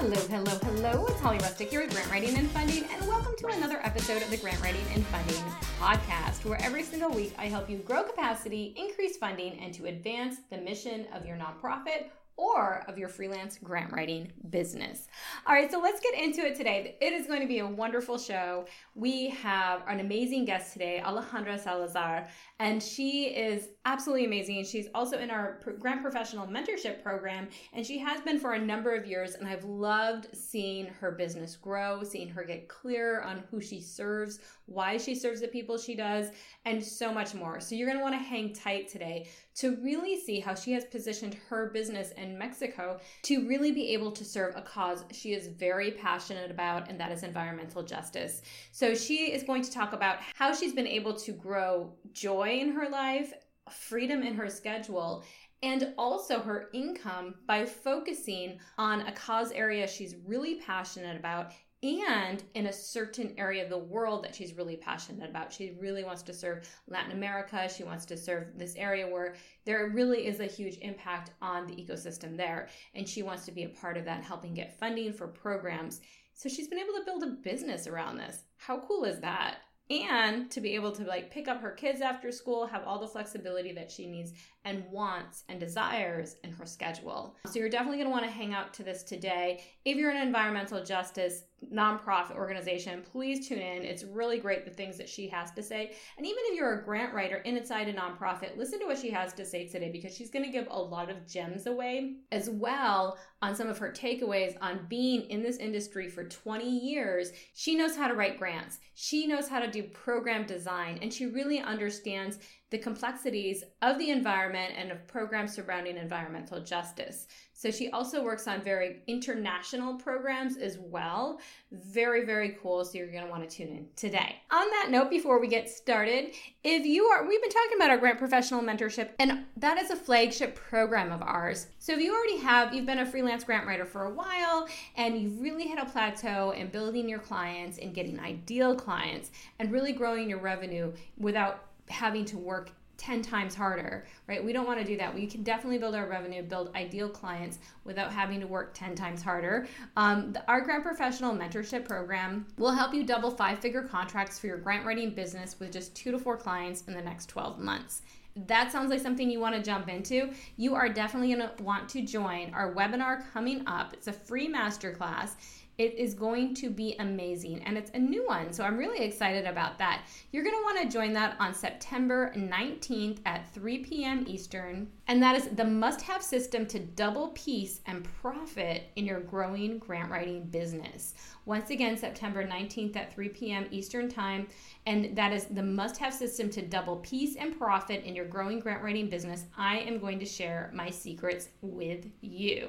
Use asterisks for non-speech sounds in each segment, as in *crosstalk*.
Hello, hello, hello. It's Holly Rustick here with Grant Writing and Funding, and welcome to another episode of the Grant Writing and Funding podcast, where every single week I help you grow capacity, increase funding, and to advance the mission of your nonprofit or of your freelance grant writing business. All right, so let's get into it today. It is going to be a wonderful show. We have an amazing guest today, Alejandra Salazar, and she is absolutely amazing. She's also in our grant professional mentorship program, and she has been for a number of years. And I've loved seeing her business grow, seeing her get clear on who she serves, why she serves the people she does, and so much more. So you're going to want to hang tight today to really see how she has positioned her business in Mexico to really be able to serve a cause she is very passionate about, and that is environmental justice. So, she is going to talk about how she's been able to grow joy in her life, freedom in her schedule, and also her income by focusing on a cause area she's really passionate about and in a certain area of the world that she's really passionate about. She really wants to serve Latin America. She wants to serve this area where there really is a huge impact on the ecosystem there. And she wants to be a part of that, helping get funding for programs. So she's been able to build a business around this. How cool is that? And to be able to like pick up her kids after school, have all the flexibility that she needs and wants and desires in her schedule. So you're definitely going to want to hang out to this today. If you're an environmental justice nonprofit organization, please tune in. It's really great the things that she has to say. And even if you're a grant writer inside a nonprofit, listen to what she has to say today because she's going to give a lot of gems away as well on some of her takeaways on being in this industry for 20 years. She knows how to write grants. She knows how to do program design and she really understands the complexities of the environment and of programs surrounding environmental justice. So she also works on very international programs as well. Very, very cool. So you're going to want to tune in today. On that note, before we get started, if you are, we've been talking about our grant professional mentorship, and that is a flagship program of ours. So if you already have, you've been a freelance grant writer for a while, and you've really hit a plateau in building your clients and getting ideal clients and really growing your revenue without having to work 10 times harder, right? We don't want to do that. We can definitely build our revenue, build ideal clients without having to work 10 times harder. Um, the, our grant professional mentorship program will help you double five figure contracts for your grant writing business with just two to four clients in the next 12 months that sounds like something you want to jump into, you are definitely going to want to join our webinar coming up. It's a free masterclass. It is going to be amazing and it's a new one. So I'm really excited about that. You're going to want to join that on September 19th at 3 p.m. Eastern. And that is the must have system to double peace and profit in your growing grant writing business. Once again, September 19th at 3 p.m. Eastern Time. And that is the must have system to double peace and profit in your growing grant writing business. I am going to share my secrets with you.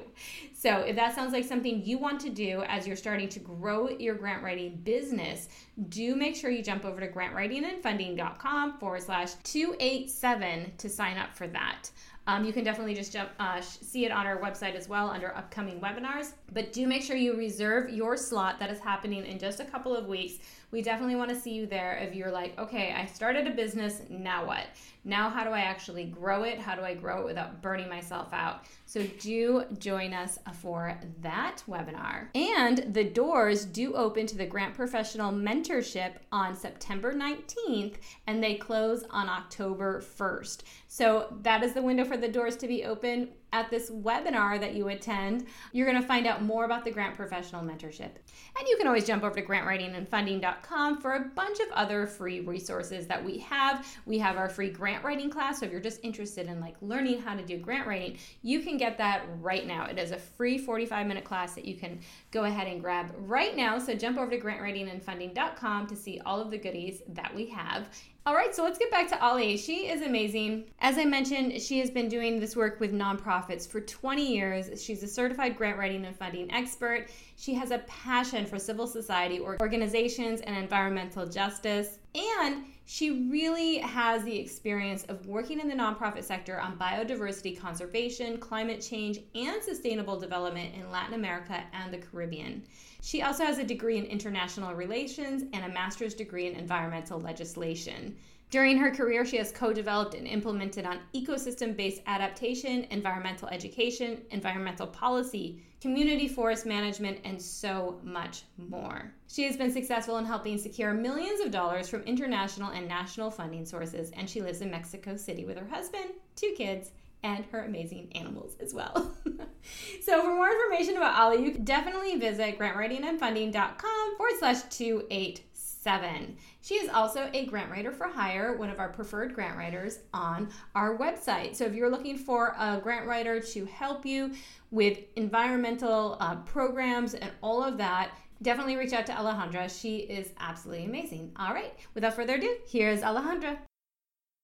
So if that sounds like something you want to do as you're starting to grow your grant writing business, do make sure you jump over to grantwritingandfunding.com forward slash 287 to sign up for that. Um, you can definitely just jump, uh, see it on our website as well under upcoming webinars. But do make sure you reserve your slot that is happening in just a couple of weeks. We definitely want to see you there if you're like, okay, I started a business, now what? Now, how do I actually grow it? How do I grow it without burning myself out? So, do join us for that webinar. And the doors do open to the Grant Professional Mentorship on September 19th, and they close on October 1st. So, that is the window for the doors to be open at this webinar that you attend, you're going to find out more about the Grant Professional Mentorship. And you can always jump over to grantwritingandfunding.com for a bunch of other free resources that we have. We have our free grant writing class. So if you're just interested in like learning how to do grant writing, you can get that right now. It is a free 45 minute class that you can go ahead and grab right now. So jump over to grantwritingandfunding.com to see all of the goodies that we have. All right, so let's get back to Ali. She is amazing. As I mentioned, she has been doing this work with nonprofits for 20 years. She's a certified grant writing and funding expert. She has a passion for civil society organizations and environmental justice. And She really has the experience of working in the nonprofit sector on biodiversity conservation, climate change, and sustainable development in Latin America and the Caribbean. She also has a degree in international relations and a master's degree in environmental legislation. During her career, she has co developed and implemented on ecosystem based adaptation, environmental education, environmental policy, community forest management, and so much more. She has been successful in helping secure millions of dollars from international and national funding sources, and she lives in Mexico City with her husband, two kids, and her amazing animals as well. *laughs* so for more information about Ali, you can definitely visit grantwritingandfunding.com forward slash 287 seven. She is also a grant writer for hire, one of our preferred grant writers on our website. So if you're looking for a grant writer to help you with environmental uh, programs and all of that, definitely reach out to Alejandra. She is absolutely amazing. All right, without further ado, here's Alejandra.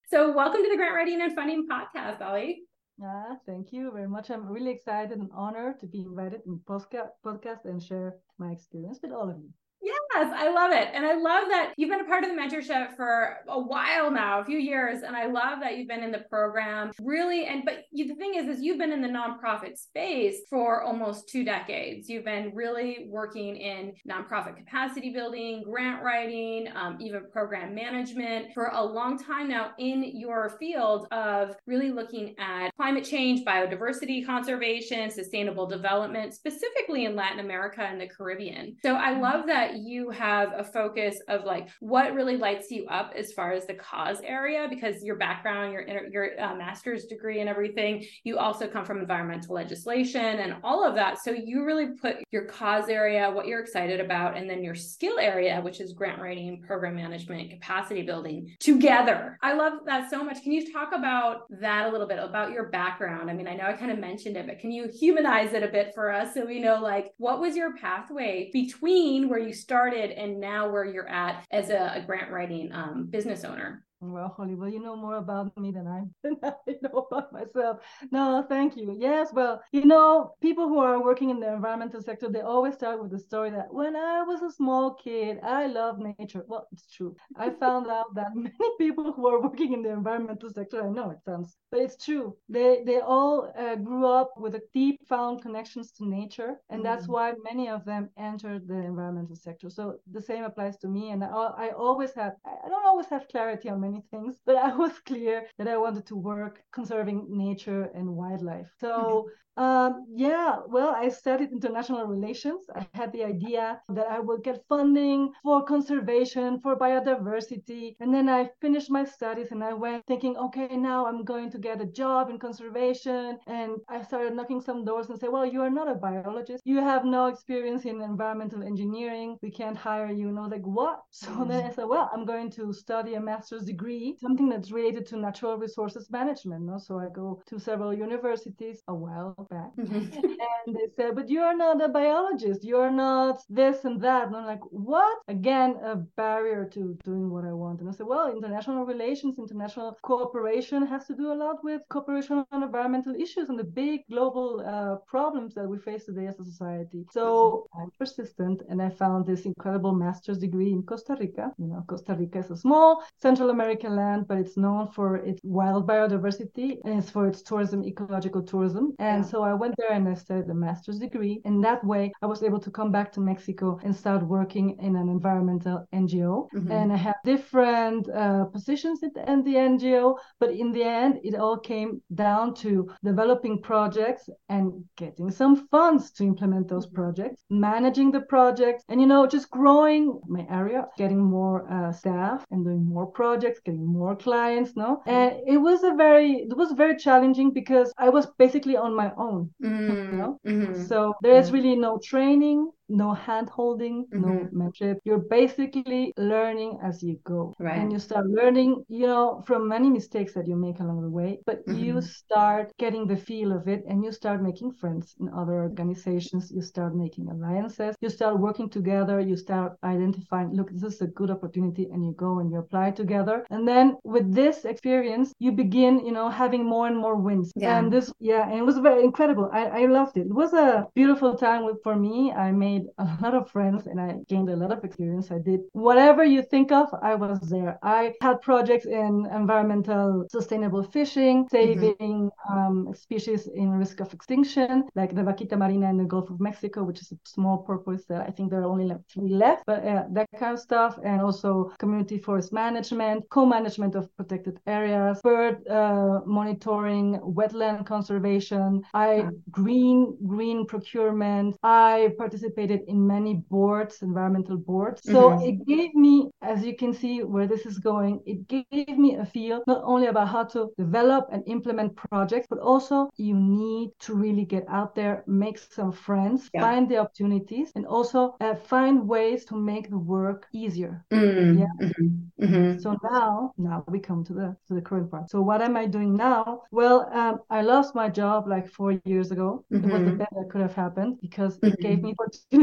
So welcome to the Grant Writing and Funding Podcast, Ali. Yeah, thank you very much. I'm really excited and honored to be invited in podcast and share my experience with all of you. Yes, I love it. And I love that you've been a part of the mentorship for a while now, a few years. And I love that you've been in the program really. And, but you, the thing is, is you've been in the nonprofit space for almost two decades. You've been really working in nonprofit capacity building, grant writing, um, even program management for a long time now in your field of really looking at climate change, biodiversity conservation, sustainable development, specifically in Latin America and the Caribbean. So I mm-hmm. love that you have a focus of like what really lights you up as far as the cause area because your background your your uh, master's degree and everything you also come from environmental legislation and all of that. So you really put your cause area what you're excited about and then your skill area which is grant writing program management capacity building together. I love that so much. Can you talk about that a little bit about your background? I mean i know i kind of mentioned it but can you humanize it a bit for us so we know like what was your pathway between where you started and now where you're at as a, a grant writing um, business owner? Well, Holly, well, you know more about me than I, *laughs* than I know about myself. No, thank you. Yes, well, you know, people who are working in the environmental sector, they always start with the story that when I was a small kid, I loved nature. Well, it's true. I found *laughs* out that *laughs* many people who are working in the environmental sector, I know it sounds, but it's true. They they all uh, grew up with a deep found connections to nature, and mm. that's why many of them entered the environmental sector. So the same applies to me, and I, I always have I don't always have clarity on many things, *laughs* but I was clear that I wanted to work conserving nature and wildlife. So mm-hmm. Um, yeah, well, I studied international relations. I had the idea that I would get funding for conservation, for biodiversity. And then I finished my studies and I went thinking, okay, now I'm going to get a job in conservation. And I started knocking some doors and say, well, you are not a biologist. You have no experience in environmental engineering. We can't hire you. And I was like, what? *laughs* So mm-hmm. then I said, well, I'm going to study a master's degree, something that's related to natural resources management. No? So I go to several universities a while back. Mm-hmm. and they said, but you're not a biologist. You're not this and that. And I'm like, what? Again, a barrier to doing what I want. And I said, well, international relations, international cooperation has to do a lot with cooperation on environmental issues and the big global uh, problems that we face today as a society. So I'm persistent and I found this incredible master's degree in Costa Rica. You know, Costa Rica is a small Central American land, but it's known for its wild biodiversity and it's for its tourism, ecological tourism. And yeah. so I went there and I studied a master's degree. In that way, I was able to come back to Mexico and start working in an environmental NGO. Mm-hmm. And I had different uh, positions in the, in the NGO, but in the end, it all came down to developing projects and getting some funds to implement those mm-hmm. projects, managing the projects, and you know, just growing my area, getting more uh, staff and doing more projects, getting more clients. No, mm-hmm. and it was a very, it was very challenging because I was basically on my own own. Mm-hmm. *laughs* You know? mm-hmm. So there's really no training no hand holding, mm-hmm. no mentorship. You're basically learning as you go. Right. And you start learning, you know, from many mistakes that you make along the way, but mm-hmm. you start getting the feel of it and you start making friends in other organizations. You start making alliances. You start working together. You start identifying, look, this is a good opportunity. And you go and you apply together. And then with this experience, you begin, you know, having more and more wins. Yeah. And this, yeah, and it was very incredible. I, I loved it. It was a beautiful time with, for me. I made made a lot of friends and I gained a lot of experience. I did whatever you think of, I was there. I had projects in environmental sustainable fishing, mm-hmm. saving mm-hmm. um, species in risk of extinction, like the vaquita marina in the Gulf of Mexico, which is a small porpoise that I think there are only like three left, but uh, that kind of stuff. And also community forest management, co-management of protected areas, bird uh, monitoring, wetland conservation. I green green procurement. I participated in many boards, environmental boards. So mm-hmm. it gave me, as you can see where this is going, it gave me a feel not only about how to develop and implement projects, but also you need to really get out there, make some friends, yeah. find the opportunities, and also uh, find ways to make the work easier. Mm-hmm. Yeah. Mm-hmm. mm-hmm. So now, now we come to the to the current part. So what am I doing now? Well, um, I lost my job like four years ago. It was the mm-hmm. best that could have happened because it gave me opportunity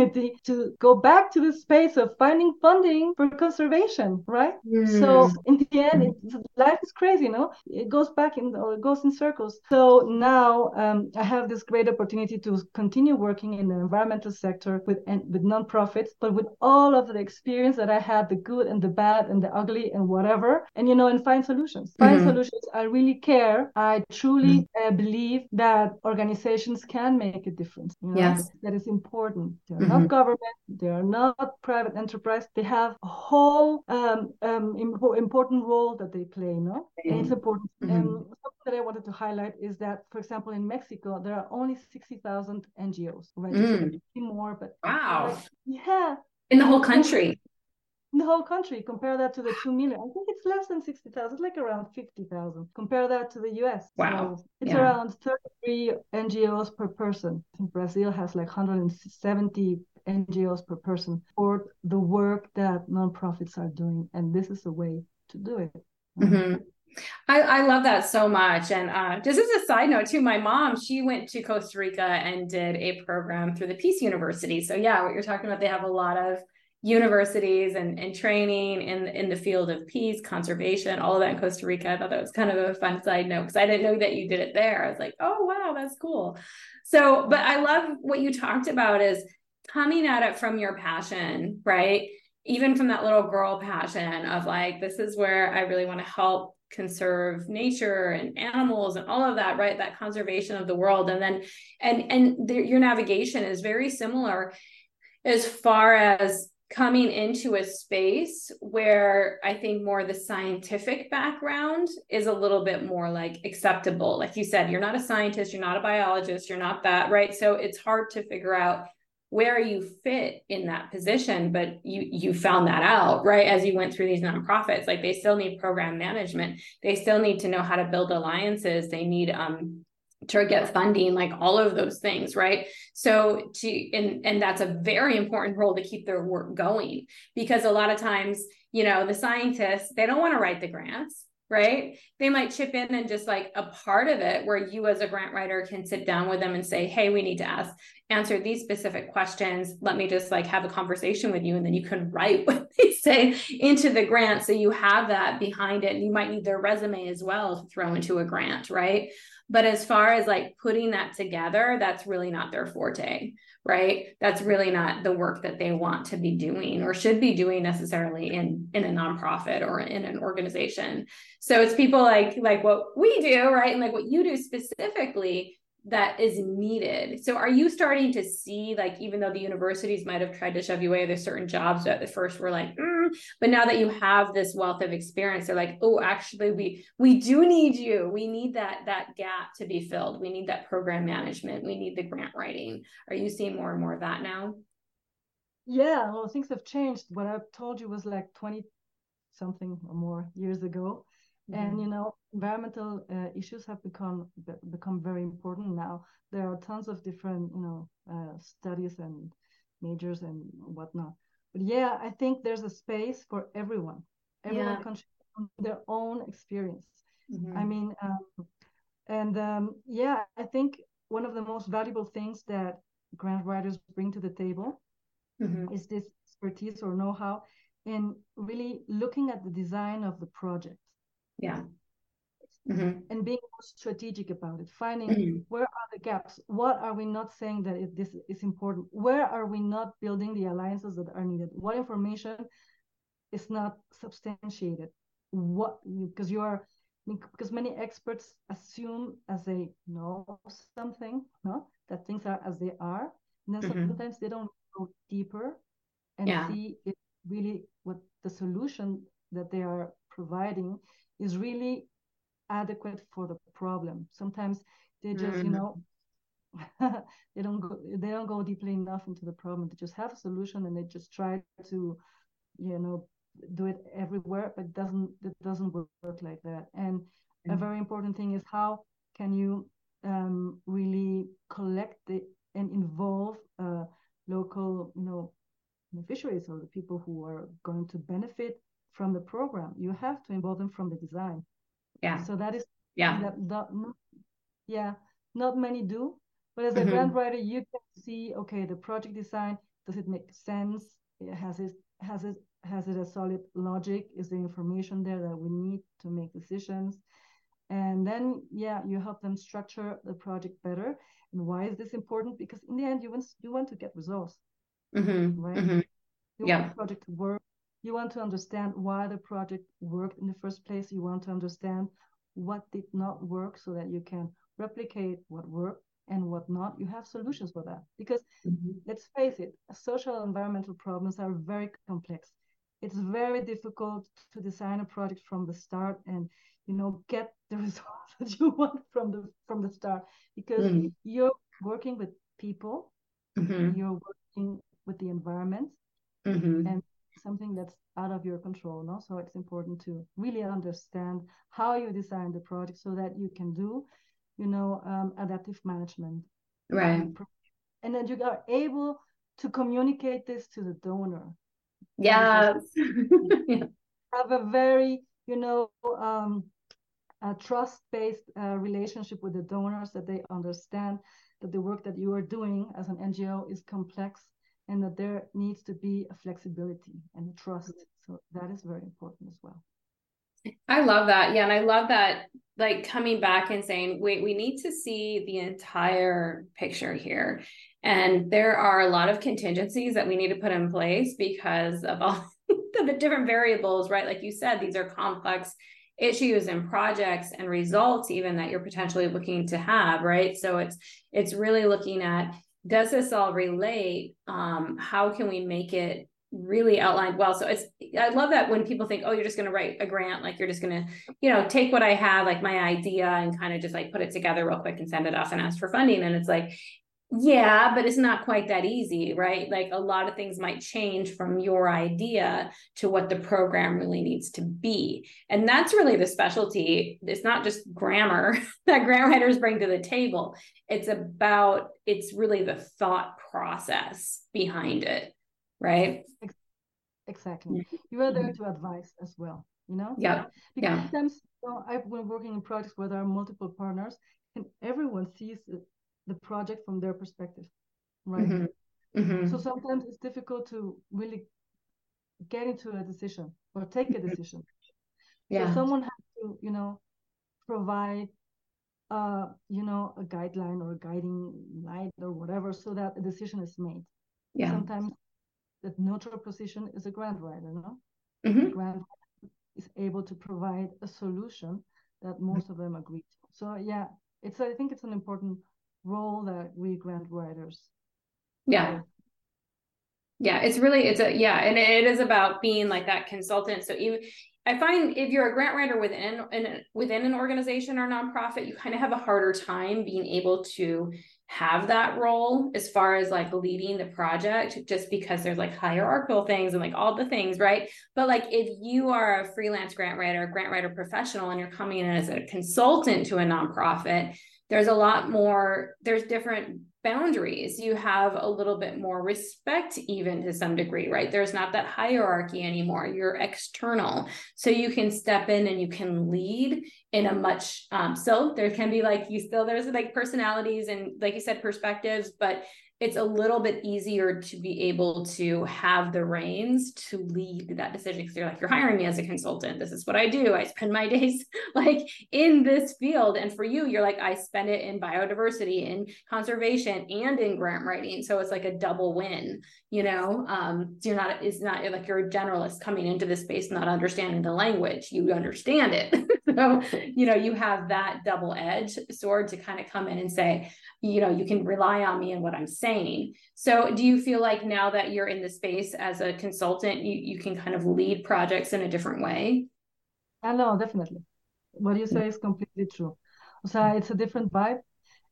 to go back to the space of finding funding for conservation, right? Mm. So in the end, it, life is crazy, you know. It goes back in or goes in circles. So now um, I have this great opportunity to continue working in the environmental sector with with nonprofits, but with all of the experience that I had, the good and the bad and the ugly and whatever, and you know, and find solutions. Find mm-hmm. solutions. I really care. I truly mm-hmm. uh, believe that organizations can make a difference. You know? Yes, that is important. They're mm-hmm. not government. They are not private enterprise. They have a whole um, um, important role that they play. No, and it's important. Mm-hmm. And something that I wanted to highlight is that, for example, in Mexico, there are only sixty thousand NGOs registered. Mm. More, but wow, like, yeah, in the whole country in the whole country. Compare that to the 2 million. I think it's less than 60,000. It's like around 50,000. Compare that to the US. Wow. So it's yeah. around 33 NGOs per person. I think Brazil has like 170 NGOs per person for the work that nonprofits are doing. And this is a way to do it. Mm-hmm. I, I love that so much. And uh, just as a side note, too, my mom, she went to Costa Rica and did a program through the Peace University. So, yeah, what you're talking about, they have a lot of universities and, and training in, in the field of peace, conservation, all of that in Costa Rica. I thought that was kind of a fun side note because I didn't know that you did it there. I was like, oh, wow, that's cool. So, but I love what you talked about is coming at it from your passion, right? Even from that little girl passion of like, this is where I really want to help conserve nature and animals and all of that right that conservation of the world and then and and the, your navigation is very similar as far as coming into a space where I think more the scientific background is a little bit more like acceptable. Like you said, you're not a scientist, you're not a biologist, you're not that, right? So it's hard to figure out where you fit in that position but you you found that out right as you went through these nonprofits like they still need program management they still need to know how to build alliances they need um to get funding like all of those things right? So to and and that's a very important role to keep their work going because a lot of times you know the scientists they don't want to write the grants right? They might chip in and just like a part of it where you as a grant writer can sit down with them and say hey we need to ask answer these specific questions. Let me just like have a conversation with you and then you can write *laughs* what they say into the grant. So you have that behind it and you might need their resume as well to throw into a grant right but as far as like putting that together, that's really not their forte, right? That's really not the work that they want to be doing or should be doing necessarily in in a nonprofit or in an organization. So it's people like like what we do, right? And like what you do specifically that is needed. So are you starting to see like even though the universities might have tried to shove you away, there's certain jobs that at first were like, mm, but now that you have this wealth of experience, they're like, oh, actually we we do need you. We need that that gap to be filled. We need that program management. We need the grant writing. Are you seeing more and more of that now? Yeah, well, things have changed. What I told you was like 20 something or more years ago. Mm-hmm. And you know, environmental uh, issues have become become very important now. There are tons of different you know uh, studies and majors and whatnot. But yeah, I think there's a space for everyone. Everyone yeah. can their own experience. Mm-hmm. I mean, um, and um, yeah, I think one of the most valuable things that grant writers bring to the table mm-hmm. is this expertise or know-how in really looking at the design of the project yeah mm-hmm. and being more strategic about it, finding mm-hmm. where are the gaps, what are we not saying that it, this is important, where are we not building the alliances that are needed, what information is not substantiated, what because you are because many experts assume as they know something, no, that things are as they are, and then mm-hmm. sometimes they don't go deeper and yeah. see if really what the solution that they are providing is really adequate for the problem. Sometimes they just, mm-hmm. you know, *laughs* they don't go they don't go deeply enough into the problem. They just have a solution and they just try to, you know, do it everywhere, but it doesn't it doesn't work like that. And mm-hmm. a very important thing is how can you um, really collect the, and involve uh, local, you know, beneficiaries or the people who are going to benefit from the program. You have to involve them from the design. Yeah. So that is yeah. That, that, yeah, not many do. But as a mm-hmm. grant writer, you can see, okay, the project design, does it make sense? It has it has it has it a solid logic? Is the information there that we need to make decisions? And then, yeah, you help them structure the project better. And why is this important? Because in the end, you want you want to get results, mm-hmm. right? Mm-hmm. You yeah. want the project to work. You want to understand why the project worked in the first place. You want to understand what did not work so that you can replicate what worked and what not. You have solutions for that because mm-hmm. let's face it, social environmental problems are very complex it's very difficult to design a project from the start and you know get the *laughs* results that you want from the from the start because mm-hmm. you're working with people mm-hmm. you're working with the environment mm-hmm. and something that's out of your control no? So it's important to really understand how you design the project so that you can do you know um, adaptive management. Right. and then you are able to communicate this to the donor. Yes. *laughs* have a very, you know, um, a trust-based uh, relationship with the donors that they understand that the work that you are doing as an NGO is complex and that there needs to be a flexibility and a trust. Mm-hmm. So that is very important as well. I love that. Yeah. And I love that, like coming back and saying, wait, we need to see the entire picture here. And there are a lot of contingencies that we need to put in place because of all *laughs* the different variables, right? Like you said, these are complex issues and projects and results even that you're potentially looking to have, right? So it's it's really looking at does this all relate? Um, how can we make it really outlined well. So it's I love that when people think, oh, you're just going to write a grant, like you're just going to, you know, take what I have, like my idea, and kind of just like put it together real quick and send it off and ask for funding. And it's like yeah, but it's not quite that easy, right? Like a lot of things might change from your idea to what the program really needs to be. And that's really the specialty. It's not just grammar *laughs* that grant writers bring to the table. It's about, it's really the thought process behind it, right? Exactly. Mm-hmm. You are there to advise as well, you know? Yeah. Because yeah. sometimes you know, I've been working in projects where there are multiple partners and everyone sees it the project from their perspective right? Mm-hmm. Mm-hmm. so sometimes it's difficult to really get into a decision or take a decision. Yeah. so someone has to you know provide uh you know a guideline or a guiding light or whatever so that a decision is made. Yeah. Sometimes the neutral position is a grant writer no? Mm-hmm. the grant is able to provide a solution that most of them agree to. So yeah it's i think it's an important role that we grant writers yeah yeah it's really it's a yeah and it is about being like that consultant. So even i find if you're a grant writer within an within an organization or nonprofit you kind of have a harder time being able to have that role as far as like leading the project just because there's like hierarchical things and like all the things right? But like if you are a freelance grant writer grant writer professional and you're coming in as a consultant to a nonprofit there's a lot more there's different boundaries. You have a little bit more respect even to some degree right? There's not that hierarchy anymore. You're external. So you can step in and you can lead in a much um, so there can be like you still there's like personalities and like you said perspectives but it's a little bit easier to be able to have the reins to lead that decision because you're like you're hiring me as a consultant. This is what i do. I spend my *laughs* days like in this field. And for you you're like i spend it in biodiversity in conservation and in grant writing. So it's like a double win you know? Um so you're not it's not like you're a generalist coming into the space not understanding the language. You understand it. *laughs* So you know you have that double edge sword to kind of come in and say you know you can rely on me and what i'm saying so do you feel like now that you're in the space as a consultant you, you can kind of lead projects in a different way? I know definitely. What you say is completely true. So it's a different vibe.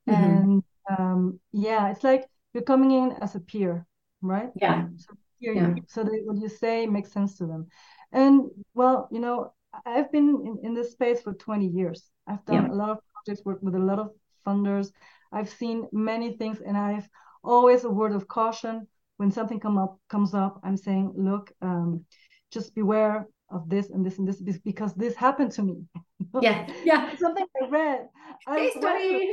Mm-hmm. and um, yeah it's like you're coming in as a peer right? Yeah. So, yeah. so that what you say makes sense to them. And well you know i've been in, in this space for 20 years. I've done yeah. a lot of projects work with a lot of funders. I've seen many things, and I've always a word of caution when something come up comes up. I'm saying, look, um, just beware of this and this and this because this happened to me. Yeah, *laughs* yeah. Something I read. Study.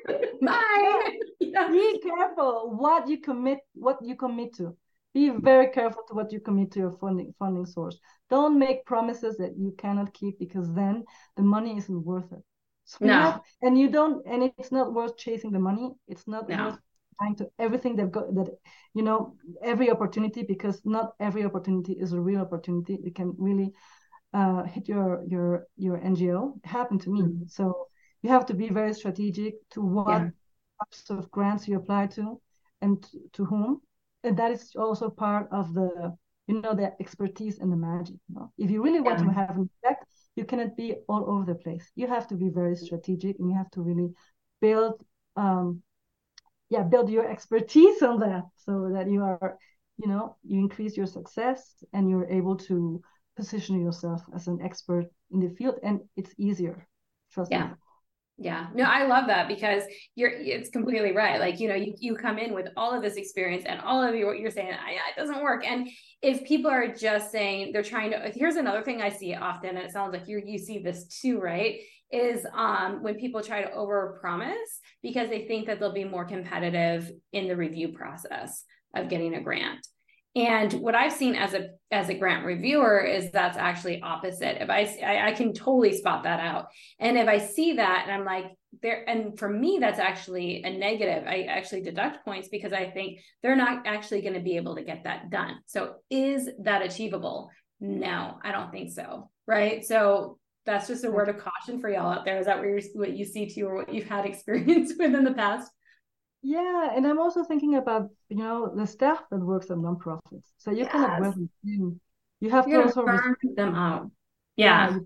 *laughs* Mine. Yeah. Be careful what you commit. What you commit to. Be very careful to what you commit to your funding funding source. Don't make promises that you cannot keep because then the money isn't worth it. So no. And you don't, and it's not worth chasing the money. It's not no. worth trying to everything they've got that, you know, every opportunity because not every opportunity is a real opportunity. It can really uh, hit your your your NGO. It happened to me. Mm-hmm. So you have to be very strategic to what yeah. types of grants you apply to and to, to whom. And that is also part of the you know the expertise and the magic. You know? If you really want yeah. to have an effect, you cannot be all over the place. You have to be very strategic and you have to really build um yeah, build your expertise on that so that you are, you know, you increase your success and you're able to position yourself as an expert in the field and it's easier. Trust yeah. me. Yeah. No, I love that because you're it's completely right. Like, you know, you you come in with all of this experience and all of you what you're saying, yeah, it doesn't work. And if people are just saying they're trying to here's another thing I see often, and it sounds like you you see this too, right? Is um when people try to over promise because they think that they'll be more competitive in the review process of getting a grant. And what I've seen as a as a grant reviewer is that's actually opposite. If I, I I can totally spot that out, and if I see that and I'm like there, and for me that's actually a negative. I actually deduct points because I think they're not actually going to be able to get that done. So is that achievable? No, I don't think so. Right. So that's just a word of caution for y'all out there. Is that what what you see too, or what you've had *laughs* experience with in the past? Yeah, and I'm also thinking about you know the staff that works at nonprofits. So you yes. cannot work with them. You have You're to also burn them out. Yeah. yeah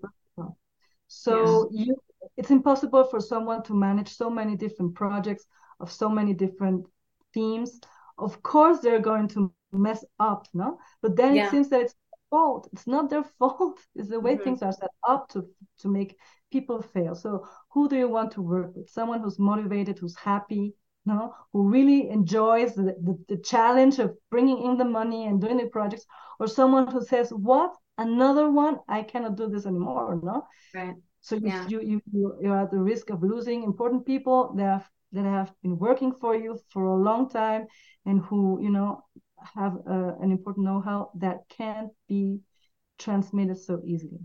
so yes. you, it's impossible for someone to manage so many different projects of so many different themes. Of course, they're going to mess up, no? But then yeah. it seems that it's fault. It's not their *laughs* fault. It's the way mm-hmm. things are set up to to make people fail. So who do you want to work with? Someone who's motivated, who's happy, know, who really enjoys the, the, the, challenge of bringing in the money and doing the projects, or someone who says, "What another one? I cannot do this anymore." No, right. So you yeah. you, you you you're at the risk of losing important people that have that have been working for you for a long time and who you know have uh, an important know-how that can't be transmitted so easily.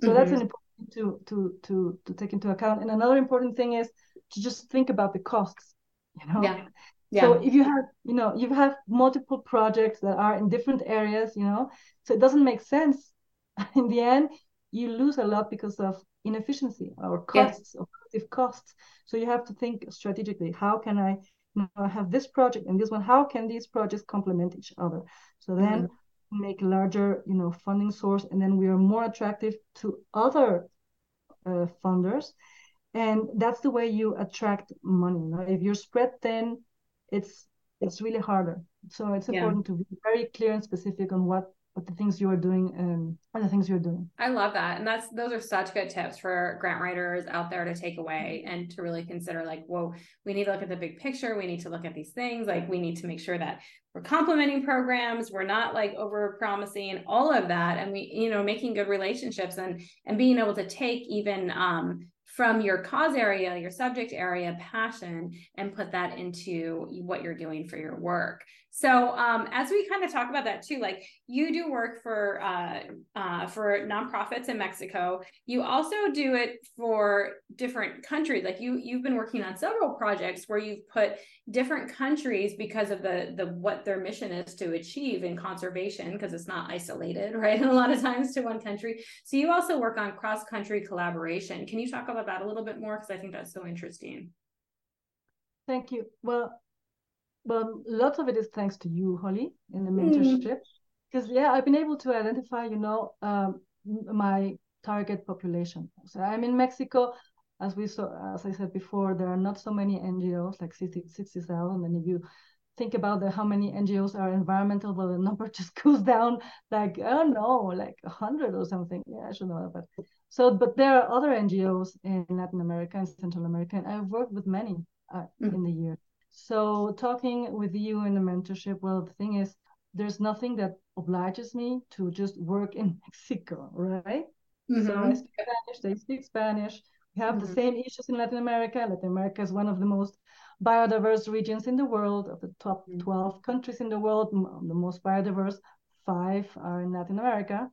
So mm-hmm. that's an important to to to to take into account. And another important thing is to just think about the costs you know yeah. Yeah. So if you have, you know, you have multiple projects that are in different areas, you know, so it doesn't make sense. *laughs* In the end, you lose a lot because of inefficiency or costs or costs. So you have to think strategically. How can I, you know, have this project and this one? How can these projects complement each other? So then mm-hmm. make larger, you know, funding source, and then we are more attractive to other uh, funders and that's the way you attract money if you're spread thin it's it's really harder so it's important yeah. to be very clear and specific on what what the things you are doing and the things you're doing. I love that. And that's those are such good tips for grant writers out there to take away and to really consider like, whoa, we need to look at the big picture. We need to look at these things. Like we need to make sure that we're complementing programs. We're not like over promising all of that. And we, you know, making good relationships and and being able to take even um from your cause area, your subject area, passion, and put that into what you're doing for your work. So um, as we kind of talk about that too, like you do work for uh, uh, for nonprofits in Mexico. You also do it for different countries. Like you you've been working on several projects where you've put different countries because of the the what their mission is to achieve in conservation because it's not isolated, *laughs* right? A lot of times to one country. So you also work on cross country collaboration. Can you talk about that a little bit more? Because I think that's so interesting. Thank you. Well, well, lots of it is thanks to you, Holly, in the mentorship. Because mm. yeah, I've been able to identify, you know, um, my target population. So I'm in Mexico. As we saw, as I said before, there are not so many NGOs, like 60,000. 60, and if you think about the, how many NGOs are environmental, well, the number *laughs* just goes down like, I don't know, like 100 or something. Yeah, I should know that. But so, but there are other NGOs in Latin America and Central America, and I've worked with many uh, mm. in the year. So talking with you in the mentorship, well, the thing is, there's nothing that obliges me to just work in *laughs* Mexico, right? Mm-hmm. So I speak Spanish, they speak Spanish. We have mm-hmm. the same issues in Latin America. Latin America is one of the most biodiverse regions in the world. Of the top mm-hmm. 12 countries in the world, the most biodiverse, five are in Latin America.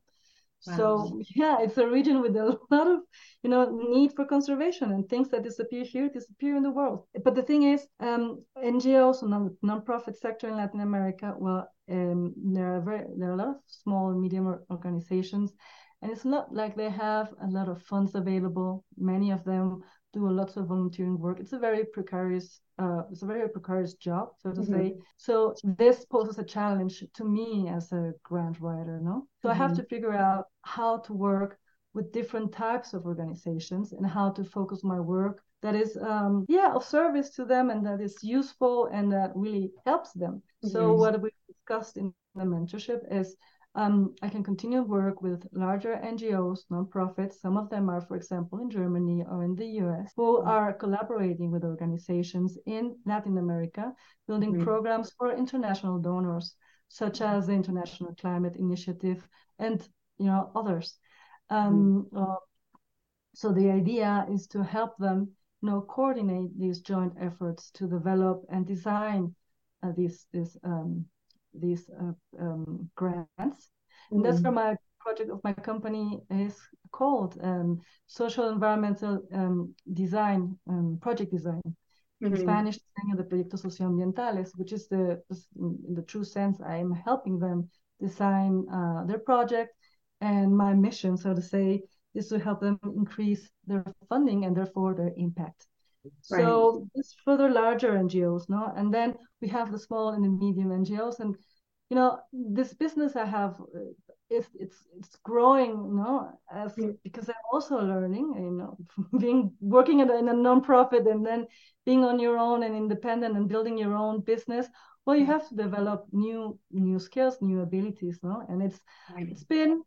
Wow. So *laughs* yeah, it's a region with a *laughs* lot of you know need for conservation and things that disappear here disappear in the world. But the thing is, um, NGOs, non nonprofit sector in Latin America, well, um, there are very there are a lot of small and medium organizations, and it's not like they have a lot of funds available. Many of them do a lot of volunteering work. It's a very precarious, uh, it's a very precarious job, so to mm-hmm. say. So this poses a challenge to me as a grant writer, no? So mm-hmm. I have mm-hmm. to figure out how to work with different types of organizations and how to focus my work that is um, yeah of service to them and that is useful and that really helps them mm-hmm. so what we discussed in the mentorship is um, I can continue work with larger NGOs, nonprofits. Some of them are, for example, in Germany or in the US, who mm-hmm. are collaborating with organizations in Latin America, building mm-hmm. programs for international donors, such as the International Climate Initiative and you know others. Um, mm-hmm. uh, so the idea is to help them, you know, coordinate these joint efforts to develop and design uh, these these um, these uh, um, grants. Mm-hmm. And that's where my project of my company is called um, Social Environmental um, Design, um, Project Design. Mm-hmm. In Spanish, de proyectos socioambientales, which is the, in the true sense, I am helping them design uh, their project. And my mission, so to say, is to help them increase their funding and therefore their impact. Right. So it's further larger NGOs, no? And then we have the small and the medium NGOs, and you know this business I have, is it's it's growing, know, as mm. because I'm also learning, you know, *laughs* being working in a, in a nonprofit and then being on your own and independent and building your own business. Well, you mm. have to develop new new skills, new abilities, no? And it's right. it's been,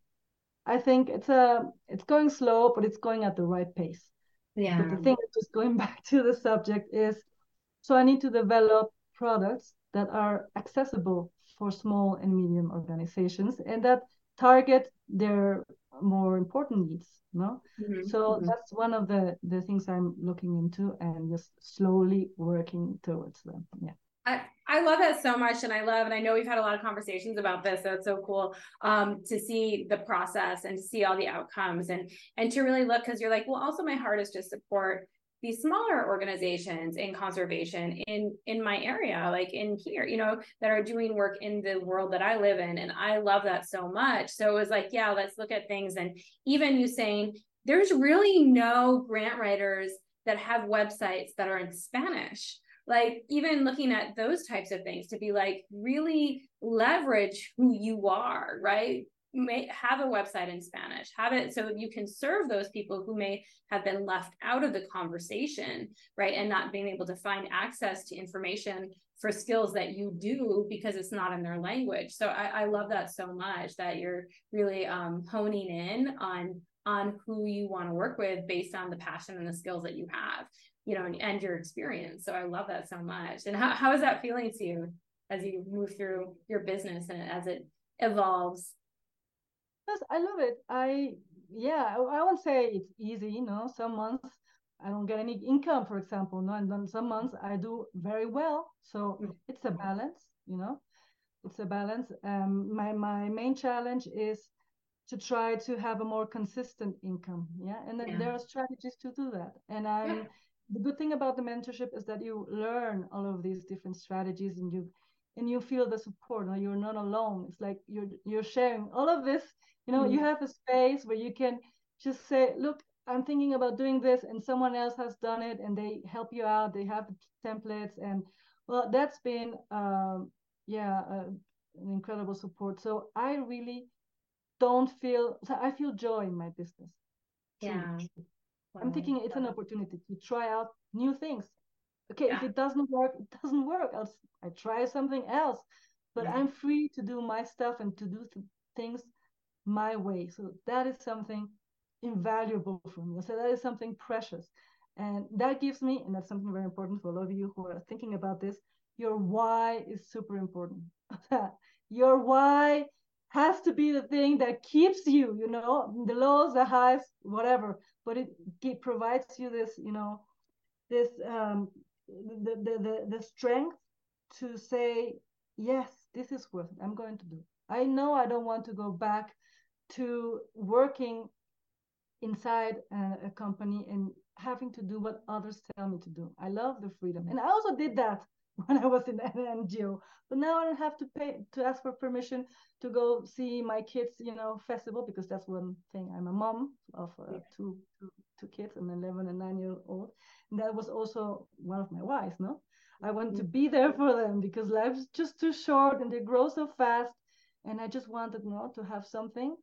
I think it's a it's going slow, but it's going at the right pace. Yeah. But the thing, just going *laughs* back to the subject, is so I need to develop products that are accessible for small and medium organizations and that target their more important needs. No, mm-hmm. so mm-hmm. that's one of the the things I'm looking into and just slowly working towards them. Yeah. I, I love that so much and I love and I know we've had a lot of conversations about this so it's so cool um, to see the process and to see all the outcomes and and to really look because you're like well also my heart is to support these smaller organizations in conservation in in my area like in here you know that are doing work in the world that i live in and i love that so much. So it was like yeah let's look at things and even you saying there's really no grant writers that have websites that are in spanish like even looking at those types of things to be like really leverage who you are right may have a website in Spanish, have it so you can serve those people who may have been left out of the conversation, right? And not being able to find access to information for skills that you do because it's not in their language. So I, I love that so much that you're really um, honing in on on who you want to work with based on the passion and the skills that you have, you know, and, and your experience. So I love that so much. And how, how is that feeling to you as you move through your business and as it evolves? Yes, I love it. I yeah, I, I won't say it's easy, you know. Some months I don't get any income, for example. No, and then some months I do very well. So mm. it's a balance, you know. It's a balance. Um, my my main challenge is to try to have a more consistent income. Yeah, and then yeah. there are strategies to do that. And I'm yeah. the good thing about the mentorship is that you learn all of these different strategies, and you and you feel the support. You're not alone. It's like you're you're sharing all of this. You know, you have a space where you can just say, look, I'm thinking about doing this, and someone else has done it, and they help you out. They have templates, and well, that's been um, yeah uh, an incredible support. So I really don't feel. So I feel joy in my business. Yeah. I'm thinking it's an opportunity to try out new things. Okay, yeah. if it doesn't work, it doesn't work. I'll I try something else. But yeah. I'm free to do my stuff and to do th- things my way. So that is something invaluable for me. So that is something precious. And that gives me, and that's something very important for all of you who are thinking about this, your why is super important. *laughs* your why has to be the thing that keeps you, you know, the lows, the highs, whatever. But it, it provides you this, you know, this um, the, the the the strength to say yes, this is worth it. I'm going to do. I know I don't want to go back to working inside a, a, company and having to do what others tell me to do. I love the freedom. And I also did that *laughs* when I was in an NGO. But now I don't have to pay to ask for permission to go see my kids, you know, festival because that's one thing. I'm a mom of uh, two, two, two kids, an 11 and 9 year old. And that was also one of my whys, no? I want to mm-hmm. be there for them because life's just too short and they grow so fast. And I just wanted, you know, to have something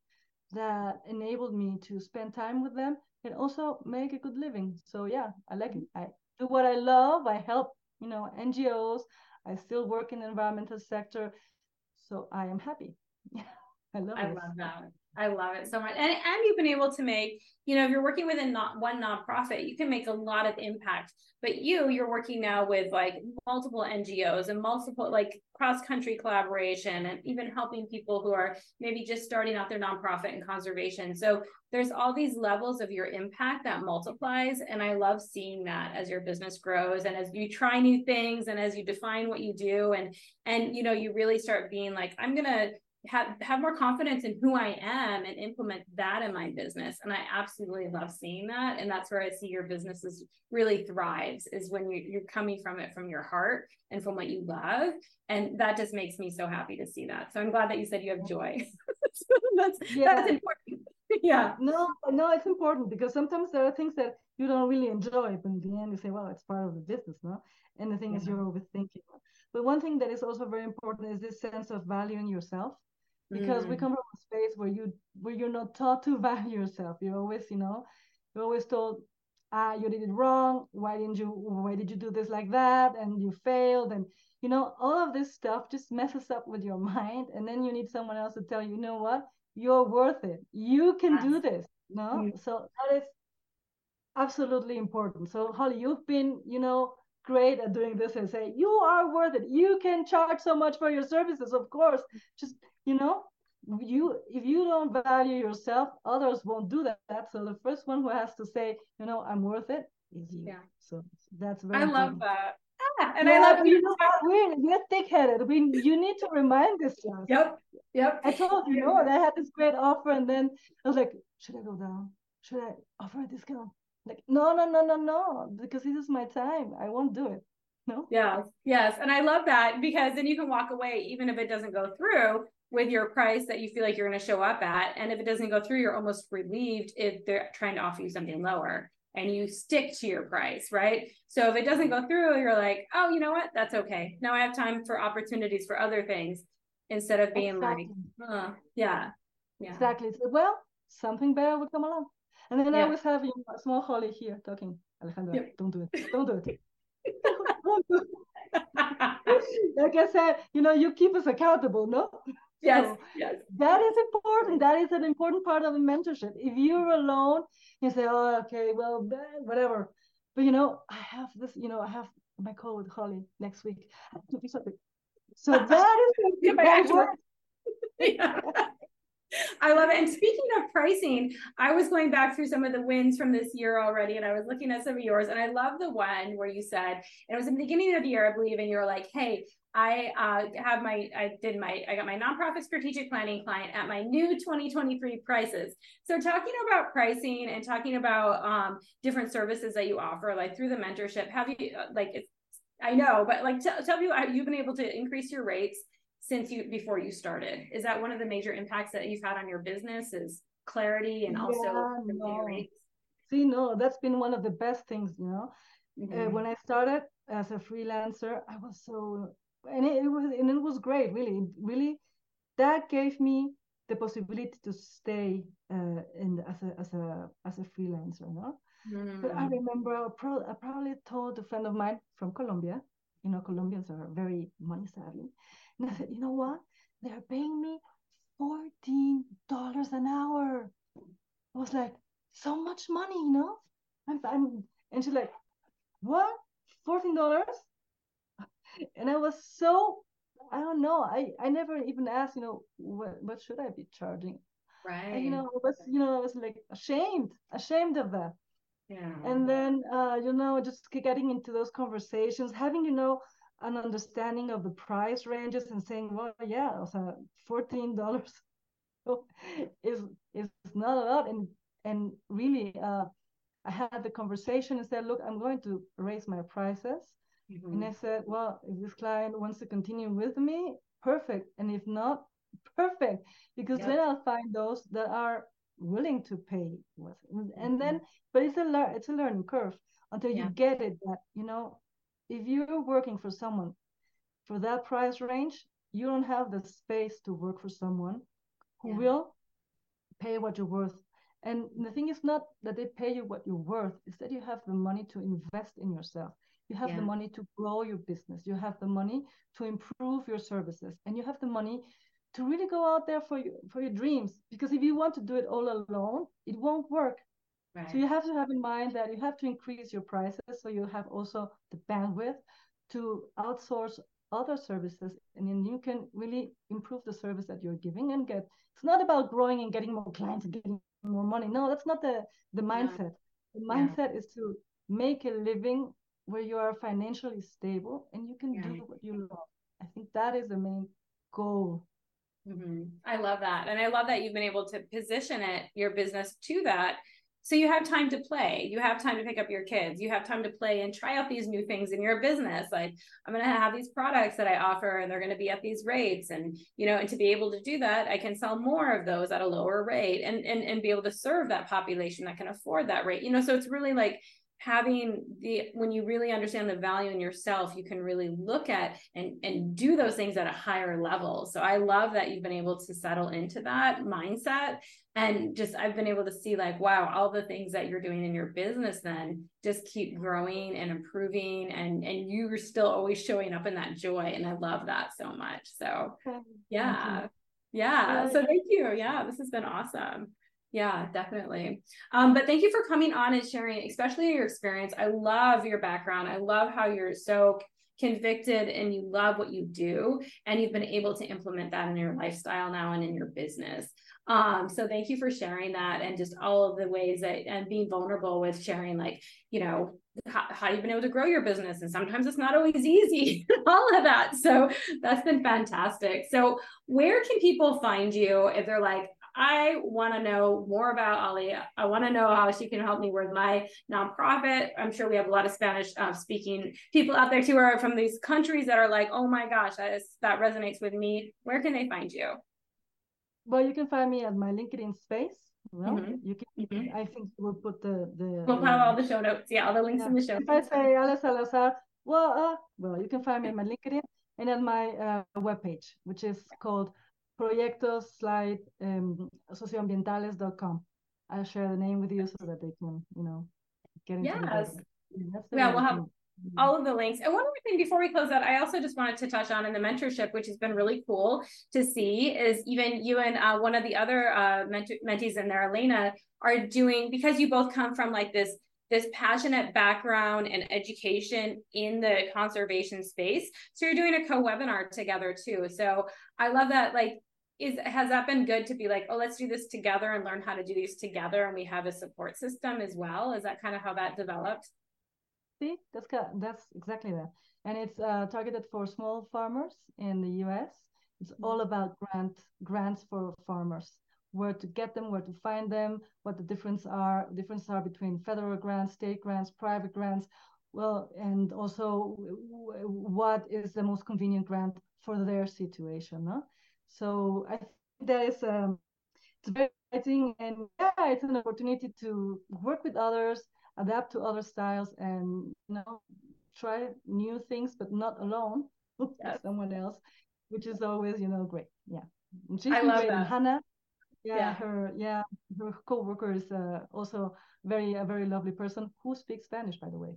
that enabled me to spend time with them and also make a good living. So yeah, I like it. I do what I love. I help, you know, NGOs. I still work in the environmental sector. So I am happy. *laughs* I love I it. love that. I love it so much. And and you've been able to make, you know, if you're working within not one nonprofit, you can make a lot of impact. But you, you're working now with like multiple NGOs and multiple like cross-country collaboration and even helping people who are maybe just starting out their nonprofit and conservation. So there's all these levels of your impact that multiplies. And I love seeing that as your business grows and as you try new things and as you define what you do and and you know, you really start being like, I'm gonna have have more confidence in who I am and implement that in my business. And I absolutely love seeing that. And that's where I see your businesses really thrives is when you, you're coming from it from your heart and from what you love. And that just makes me so happy to see that. So I'm glad that you said you have joy. *laughs* that's yeah. that's important. *laughs* yeah. No, no, it's important because sometimes there are things that you don't really enjoy, but in the end you say, well, it's part of the business, no? And the thing yeah. is mm-hmm. you're overthinking. But one thing that is also very important is this sense of valuing yourself because mm. we come from a space where you where you're not taught to *laughs* value yourself. You're always you know you're always told ah you did it wrong. Why didn't you why did you do this like that? And you failed. And you know all of this stuff just messes up with your *laughs* mind. And then you need someone else to tell you you know what? You're worth it. You can yes. do this no mm. so that is absolutely important. So holly you've been you know great at doing this and say you are worth it. You can charge so much for your services of course. Just you know you if you don't value yourself others won't do that so the first one who has to say you know i'm worth it is you yeah so that's very i important. love that ah, and yeah, I love you know we're, we're thick-headed. We you need to remind this. Yep. Yep. I told you, you know, I had this great offer, and then I was like, should I go down? Should I offer a discount? Like, no, no, no, no, no, because this is my time. I won't do it. No. Yes. Yes. And I love that because then you can walk away even if it doesn't go through with your price that you feel like you're going to show up at. And if it doesn't go through, you're almost relieved if they're trying to offer you something lower and you stick to your price, right? So if it doesn't go through, you're like, oh, you know what? That's okay. Now I have time for opportunities for other things instead of being exactly. like, yeah. Yeah. Exactly. So, well, something better will come along. And then yeah. I was having a small Holly here talking, Alejandra, yep. don't do it. *laughs* Don't do it. *laughs* don't do it. *laughs* like I said, you know, you keep us accountable, no? Yes, so yes. That is important. That is an important part of mentorship. If you're alone, you say, oh, okay, well, whatever. But you know, I have this, you know, I have my call with Holly next week. To be something. So that is *laughs* yeah. I love it. And speaking of pricing, I was going back through some of the wins from this year already, and I was looking at some of yours. And I love the one where you said, and it was in the beginning of the year, I believe, and you're like, hey, I uh, have my, I did my, I got my nonprofit strategic planning client at my new 2023 prices. So talking about pricing and talking about um, different services that you offer, like through the mentorship, have you uh, like, it's, I know, but like t- tell me, you've been able to increase your rates since you before you started. Is that one of the major impacts that you've had on your business? Is clarity and also yeah, no. rates? See, no, that's been one of the best things. You know, mm-hmm. uh, when I started as a freelancer, I was so and it, it, was and it was great really really. That gave me the possibility to stay uh, in as a as a as a freelancer no? Mm. but i mm. remember I, pro- I probably told a friend of mine from colombia you know colombians are very money savvy and i said you know what? They're paying me $14 an hour. I was like so much money you know? I'm, I'm and she's like what? $14 and I was so I don't know. I I never even asked, you know, what what should I be charging? Right. And, you know, I was you know I was like ashamed, ashamed of that. Yeah. And then uh, you know, just getting into those conversations, having you know an understanding of the price ranges and saying, well, yeah, so fourteen dollars *laughs* is is not a lot, and and really, uh, I had the conversation and said, look, I'm going to raise my prices Mm-hmm. And I said, well, if this client wants to continue with me, perfect. And if not, *laughs* perfect. Because yep. then I'll find those that are willing to pay with. And mm-hmm. then, but it's a lear- it's a learning curve until yeah. you get it that, you know, if you're working for someone for that price range, you don't have the space to work for someone who yeah. will pay what you're worth. And the thing is not that they pay you what you're worth, is that you have the money to invest in yourself. You have yeah. the money to grow your business. You have the money to improve your services, and you have the money to really go out there for your for your dreams. Because if you want to do it all alone, it won't work. Right. So you have to have in mind that you have to increase your prices, so you have also the bandwidth to outsource other services, and then you can really improve the service that you're giving and get. It's not about growing and getting more clients and getting more money. No, that's not the the mindset. The mindset yeah. is to make a living where you are financially stable and you can yeah. do what you love. I think that is the main goal. Mm-hmm. I love that. And I love that you've been able to position it, your business to that. So you have time to play. You have time to pick up your kids. You have time to play and try out these new things in your business. Like I'm going to have these products that I offer and they're going to be at these rates and you know and to be able to do that, I can sell more of those at a lower rate and and and be able to serve that population that can afford that rate. You know, so it's really like having the when you really understand the value in yourself you can really look at and and do those things at a higher level. So i love that you've been able to settle into that mindset. And just i've been able to see like wow all the things that you're doing in your business then just keep growing and improving and and you're still always showing up in that joy and i love that so much. So yeah. Yeah. So thank you. Yeah this has been awesome yeah, definitely. Um, but thank you for coming on and sharing, especially your experience. I love your background. I love how you're so convicted and you love what you do and you've been able to implement that in your lifestyle now and in your business. Um, so thank you for sharing that and just all of the ways that and being vulnerable with sharing like, you know, how, how you've been able to grow your business. And sometimes it's not always *laughs* easy, all of that. So that's been fantastic. So where can people find you if they're like, I want to know more about Ali. I want to know how she can help me with my nonprofit. I'm sure we have a lot of Spanish uh, speaking people out there too, are from these countries that are like, oh my gosh, that, is, that resonates with me. Where can they find you? Well, you can find me at my LinkedIn space. Well, mm-hmm. you can. Mm-hmm. I think we'll put the the. We'll have all the show notes. Yeah, all the links yeah. in the show. If I say Alice Salazar, well, uh, well, you can find me at my LinkedIn and at my uh, webpage, which is called proyectos slide um, socioambientales.com. I'll share the name with you so that they can, you know, get into yes. the Yeah, we'll have all of the links. And one other thing before we close out, I also just wanted to touch on in the mentorship, which has been really cool to see, is even you and uh, one of the other uh, mentees in there, Elena, are doing because you both come from like this this passionate background and education in the conservation space. So you're doing a co-webinar together too. So I love that like is has that been good to be like, oh, let's do this together and learn how to do these together, and we have a support system as well? Is that kind of how that developed? See, that's that's exactly that, and it's uh, targeted for small farmers in the U.S. It's mm-hmm. all about grant grants for farmers, where to get them, where to find them, what the difference are difference are between federal grants, state grants, private grants, well, and also what is the most convenient grant for their situation. No? So I think that is um, it's very exciting, and yeah, it's an opportunity to work with others, adapt to other styles, and you know, try new things, but not alone *laughs* with someone else, which is always you know great. Yeah, and she's I love great. that. And Hannah, yeah, yeah, her yeah her co-worker is uh, also very a very lovely person who speaks Spanish, by the way.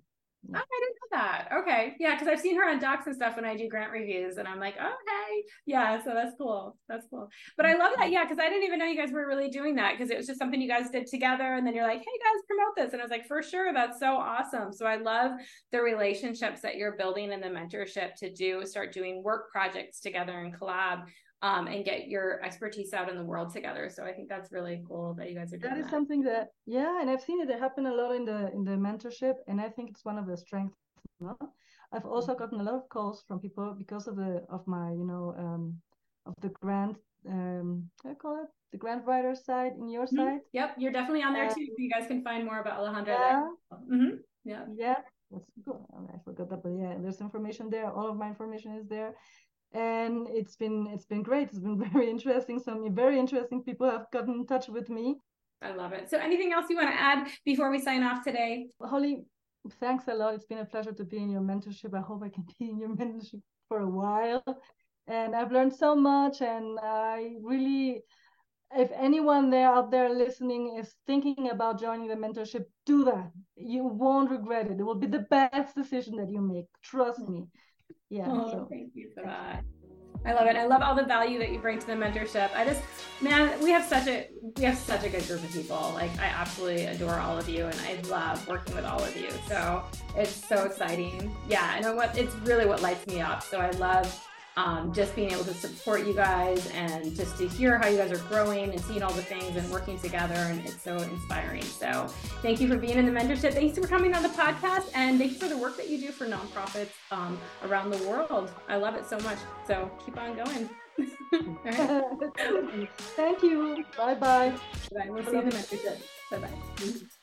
Oh, I didn't know that. Okay. Yeah, because I've seen her on docs and stuff when I do grant reviews, and I'm like, oh, hey. Yeah, so that's cool. That's cool. But I love that. Mm-hmm. Yeah, because I didn't even know you guys were really doing that because it was just something you guys did together. And then you're like, hey, guys, promote this. And I was like, for sure. That's so awesome. So I love the relationships that you're building and the mentorship to do, start doing work projects together and collab um, and get your expertise out in the world together. So I think that's really cool that you guys are doing that. Is that is something that yeah, and I've seen it happen a lot in the in the mentorship, and I think it's one of the strengths. No? I've also mm-hmm. gotten a lot of calls from people because of the of my you know um, of the grant um I call it the grant writer side in your mm-hmm. side. Yep, you're definitely on there too. You guys can find more about Alejandra yeah. there. Mm-hmm. Yeah. Yeah. That's cool. I forgot that, but yeah, there's information there. All of my information is there and it's been it's been great. It's been *laughs* very interesting. Some very interesting people have gotten in touch with me. I love it. So anything else you want to add before we sign off today? Holly thanks a lot. It's been a pleasure to be in your mentorship. I hope i can *laughs* be in your mentorship for a while. And i've learned so much. And i really if anyone there out there listening is thinking about joining the mentorship do that. You won't regret it. It will be the best decision that you make. Trust me yeah. Oh, so. thank you for that. I love it. I love all the value that you bring to the mentorship. I just, man, we have such a we have such a good group of people. Like I absolutely adore all of you, and I love working with all of you. So it's so exciting. Yeah, and what it's really what lights me up. So I love um, just being able to support you guys and just to hear how you guys are growing and seeing all the things and working together. And it's so inspiring. So thank you for being in the mentorship. Thanks for coming on the podcast. And thank you for the work that you do for nonprofits um, around the world. I love it so much. So keep on going. *laughs* *laughs* Thank you. Bye bye. Bye. We'll see you in the mentorship. Bye-bye.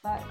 Bye.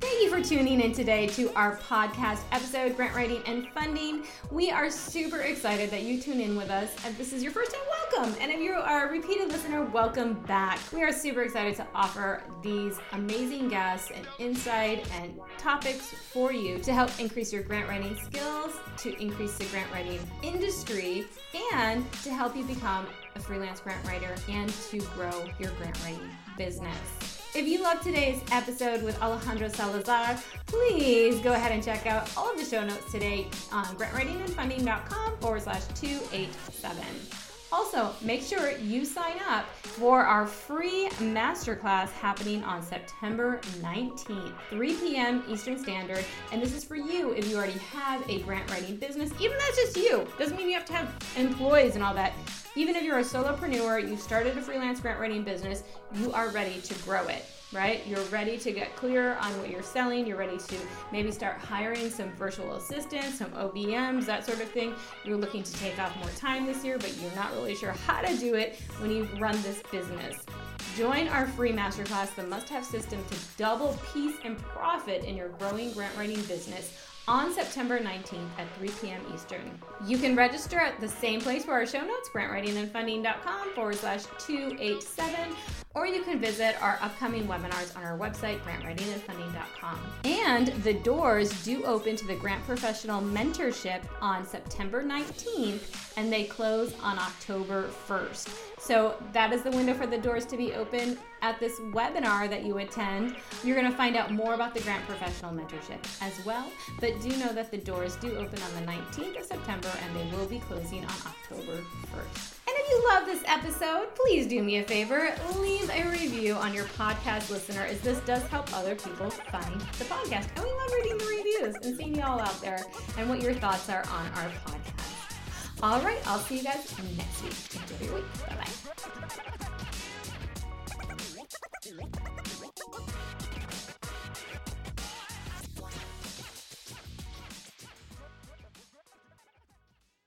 Thank you for tuning in today to our podcast episode, Grant Writing and Funding. We are super excited that you tune in with us. If this is your first time, welcome. And if you are a repeated listener, welcome back. We are super excited to offer these amazing guests and insight and topics for you to help increase your grant writing skills, to increase the grant writing industry, and to help you become a freelance grant writer and to grow your grant writing business. If you loved today's episode with Alejandra Salazar, please go ahead and check out all of the show notes today on grantwritingandfunding.com forward slash 287. Also, make sure you sign up for our free masterclass happening on September 19th, 3 p.m. Eastern Standard. And this is for you if you already have a grant writing business, even that's just you. Doesn't mean you have to have employees and all that. Even if you're a solopreneur, you started a freelance grant writing business, you are ready to grow it right? You're ready to get clear on what you're selling. You're ready to maybe start hiring some virtual assistants, some OBMs, that sort of thing. You're looking to take off more time this year, but you're not really sure how to do it when you run this business. Join our free masterclass, the must have system to double peace and profit in your growing grant writing business on September 19th at 3 p.m. Eastern. You can register at the same place for our show notes, grantwritingandfunding.com forward slash 287, or you can visit our upcoming webinars on our website, grantwritingandfunding.com. And the doors do open to the Grant Professional Mentorship on September 19th, and they close on October 1st. So that is the window for the doors to be open at this webinar that you attend. You're going to find out more about the Grant Professional Mentorship as well. But do know that the doors do open on the 19th of September and they will be closing on October 1st. And if you love this episode, please do me a favor, leave a review on your podcast listener, as this does help other people find the podcast. And we love reading the reviews and seeing you all out there and what your thoughts are on our podcast. All right, I'll see you guys next week. Enjoy your week. Bye bye.